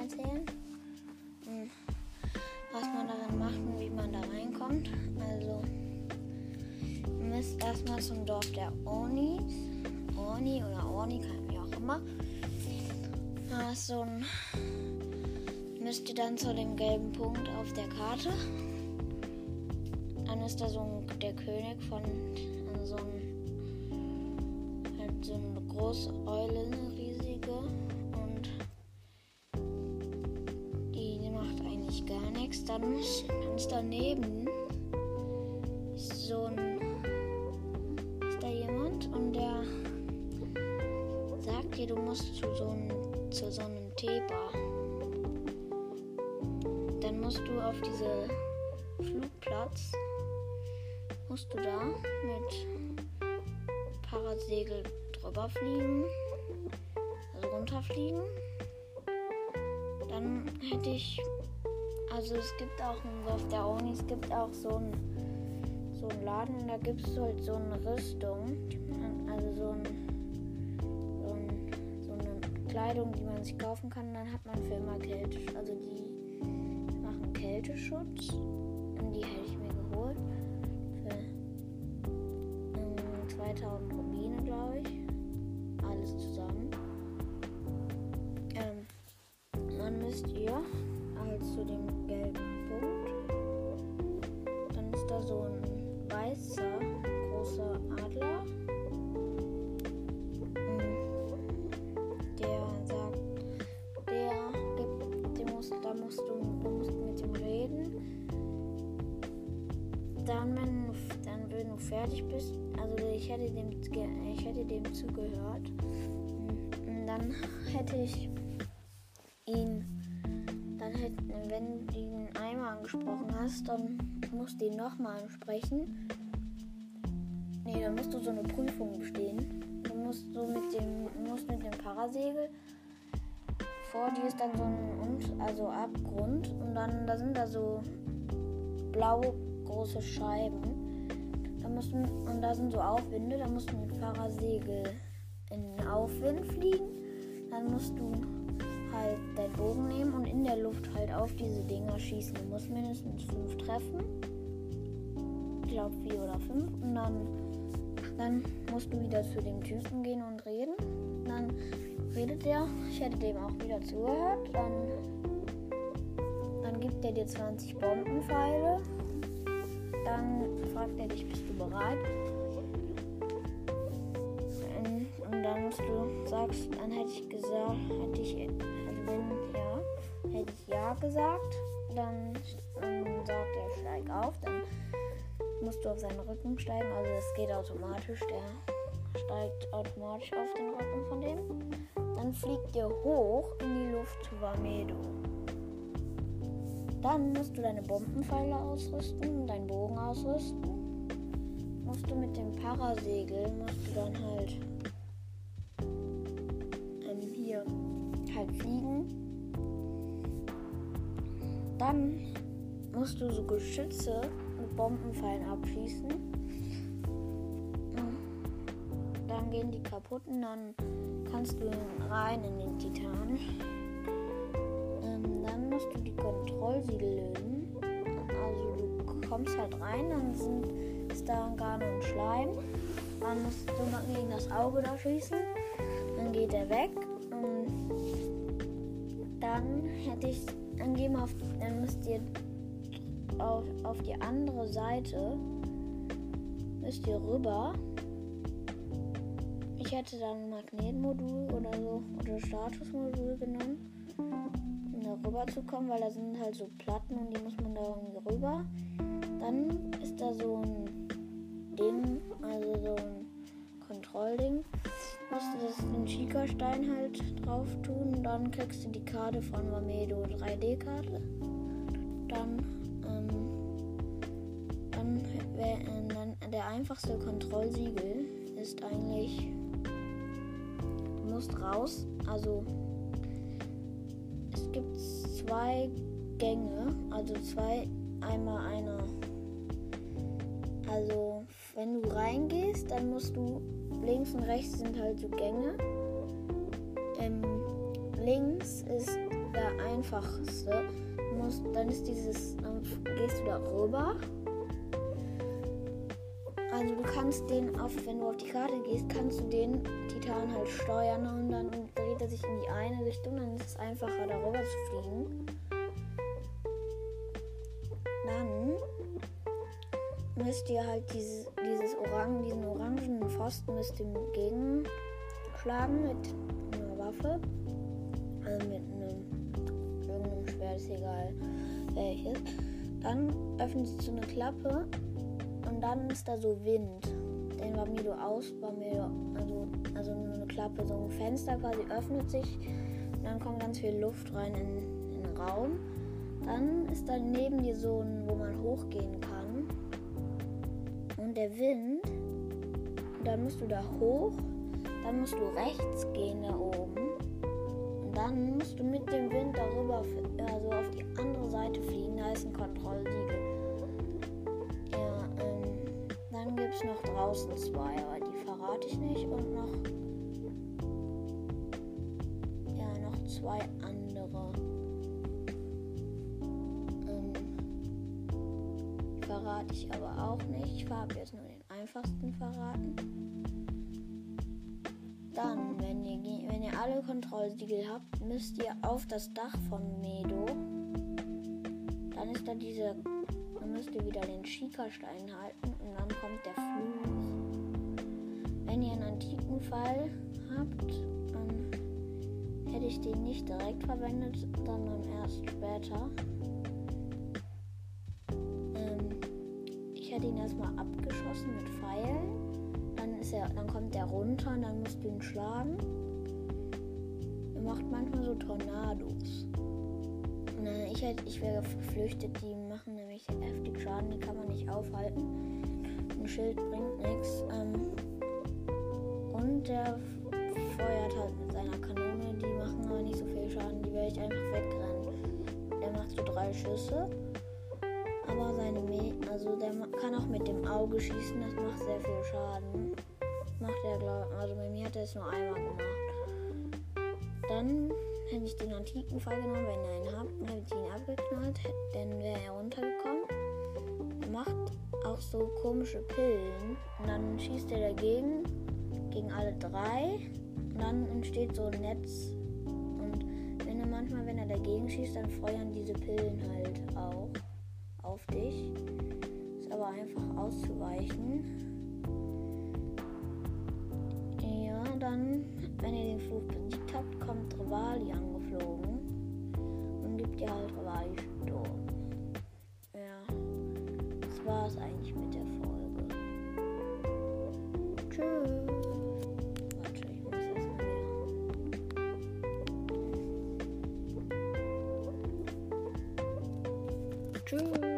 erzählen. Hm, was man darin macht und wie man da reinkommt. Also, ihr müsst erstmal zum Dorf der Ornis. Orni oder Orni, wie auch immer. Da ist. Müsst ihr dann zu dem gelben Punkt auf der Karte. Dann ist da so ein, der König von so ein. Halt so eine große riesige. Nichts. Dann ist, daneben so ein. Ist da jemand und der sagt dir, du musst zu so einem, zu so einem Teebar. Dann musst du auf diese Flugplatz, musst du da mit Parasegel drüber fliegen, also runterfliegen. Dann hätte ich, also es gibt auch auf der Uni, es gibt auch so ein so einen Laden und da gibt es halt so eine Rüstung, also so ein Kleidung, die man sich kaufen kann. Dann hat man für immer Kälte, also die machen Kälteschutz. Und die hätte ich mir geholt. Für ähm, 2000 Rubine, glaube ich. Gibt, der muss, da musst du, musst mit ihm reden. Dann, wenn du, dann, wenn du fertig bist, also ich hätte dem, ich hätte dem zugehört. Und dann hätte ich ihn, dann hätte, wenn du ihn einmal angesprochen hast, dann musst du ihn nochmal ansprechen. Nee, dann musst du so eine Prüfung bestehen du musst so mit dem, musst mit dem Parasegel. Vor dir ist dann so ein also Abgrund und dann da sind da so blaue große Scheiben. Da du, und da sind so Aufwinde, da musst du mit Parasegel in den Aufwind fliegen. Dann musst du halt deinen Bogen nehmen und in der Luft halt auf diese Dinger schießen. Du musst mindestens fünf treffen. Ich glaube vier oder fünf. Und dann dann musst du wieder zu dem Typen gehen und reden. Redet er. Ich hätte dem auch wieder zugehört. Dann, dann gibt er dir 20 Bombenpfeile. Dann fragt er dich, bist du bereit? Und dann musst du sagst, dann hätte ich gesagt, hätte ich, also ja, hätte ich ja gesagt, dann, dann sagt er, steig auf, dann musst du auf seinen Rücken steigen. Also es geht automatisch. Der steigt automatisch auf den Rücken von dem. Dann fliegt ihr hoch in die Luft zu Vamedo. Dann musst du deine Bombenpfeile ausrüsten, deinen Bogen ausrüsten. Musst du mit dem Parasegel, musst du dann halt ähm, hier halt fliegen. Dann musst du so Geschütze mit Bombenpfeilen abschießen. Gehen die kaputt und dann kannst du rein in den Titan. Ähm, dann musst du die Kontrollsiegel lösen. Also du kommst halt rein, dann sind, ist da gar nur Schleim. Dann musst du gegen das Auge da schießen. Dann geht er weg. Und dann hätte ich, dann gehen wir auf, dann müsst ihr auf, auf die andere Seite müsst ihr rüber. Ich hätte dann Magnetmodul oder so oder Statusmodul genommen, um da rüber zu kommen, weil da sind halt so Platten und die muss man da irgendwie rüber. Dann ist da so ein Ding, also so ein Kontrollding. Musst du das den Chica-Stein halt drauf tun, dann kriegst du die Karte von Mamedo 3D-Karte. Dann dann der einfachste Kontrollsiegel ist eigentlich, musst raus, also es gibt zwei Gänge, also zwei, einmal eine. Also wenn du reingehst, dann musst du links und rechts sind halt so Gänge. Ähm, links ist der einfachste. Musst, dann ist dieses, dann gehst du da rüber. Also du kannst den auf, wenn du auf die Karte gehst, kannst du den Titan halt steuern und dann dreht er sich in die eine Richtung, dann ist es einfacher darüber zu fliegen. Dann müsst ihr halt dieses, dieses Orangen, diesen orangenen Pfosten müsst ihr gegenschlagen mit einer Waffe. Also mit einem irgendeinem Schwert, ist egal welches. Dann öffnet sich so eine Klappe und dann ist da so Wind. Den war Milo aus, war Milo, also, also eine Klappe, so ein Fenster quasi öffnet sich dann kommt ganz viel Luft rein in, in den Raum. Dann ist da neben dir so ein, wo man hochgehen kann. Und der Wind, und dann musst du da hoch, dann musst du rechts gehen da oben. Und dann musst du mit dem Wind darüber, also auf die andere Seite fliegen. Da ist ein Kontrollsiegel. Dann gibt es noch draußen zwei, aber die verrate ich nicht. Und noch, ja, noch zwei andere. Ähm, verrate ich aber auch nicht. Ich habe jetzt nur den einfachsten verraten. Dann, wenn ihr, wenn ihr alle Kontrollsiegel habt, müsst ihr auf das Dach von Medo. Dann ist da diese. Dann müsst ihr wieder den Schika-Stein halten und dann kommt der Fluch. Wenn ihr einen antiken Fall habt, dann hätte ich den nicht direkt verwendet, sondern erst später. Ähm, ich hätte ihn erstmal abgeschossen mit Pfeilen ist er, dann kommt er runter und dann musst du ihn schlagen. Er macht manchmal so Tornados. Dann, ich, halt, ich wäre geflüchtet, die machen nämlich heftig Schaden, die kann man nicht aufhalten. Ein Schild bringt nichts. Ähm, und der feuert halt mit seiner Kanone, die machen aber nicht so viel Schaden, die werde ich einfach wegrennen. Der macht so drei Schüsse. Aber seine Me also der kann auch mit dem Auge schießen, das macht sehr viel Schaden macht er, glaub, also bei mir hat er es nur einmal gemacht. Dann hätte ich den antiken Fall genommen, wenn ihr einen habt, hätte ich ihn abgeknallt, dann wäre er runtergekommen. Er macht auch so komische Pillen und dann schießt er dagegen, gegen alle drei und dann entsteht so ein Netz. Und wenn er manchmal, wenn er dagegen schießt, dann feuern diese Pillen halt auch auf dich. Ist aber einfach auszuweichen. dann, wenn ihr den Fluch besiegt habt, kommt Rivali angeflogen und gibt ihr halt Rivali Sturm. Ja, das war es eigentlich mit der Folge. Tschüss. Warte, muss erstmal wieder. Tschüss.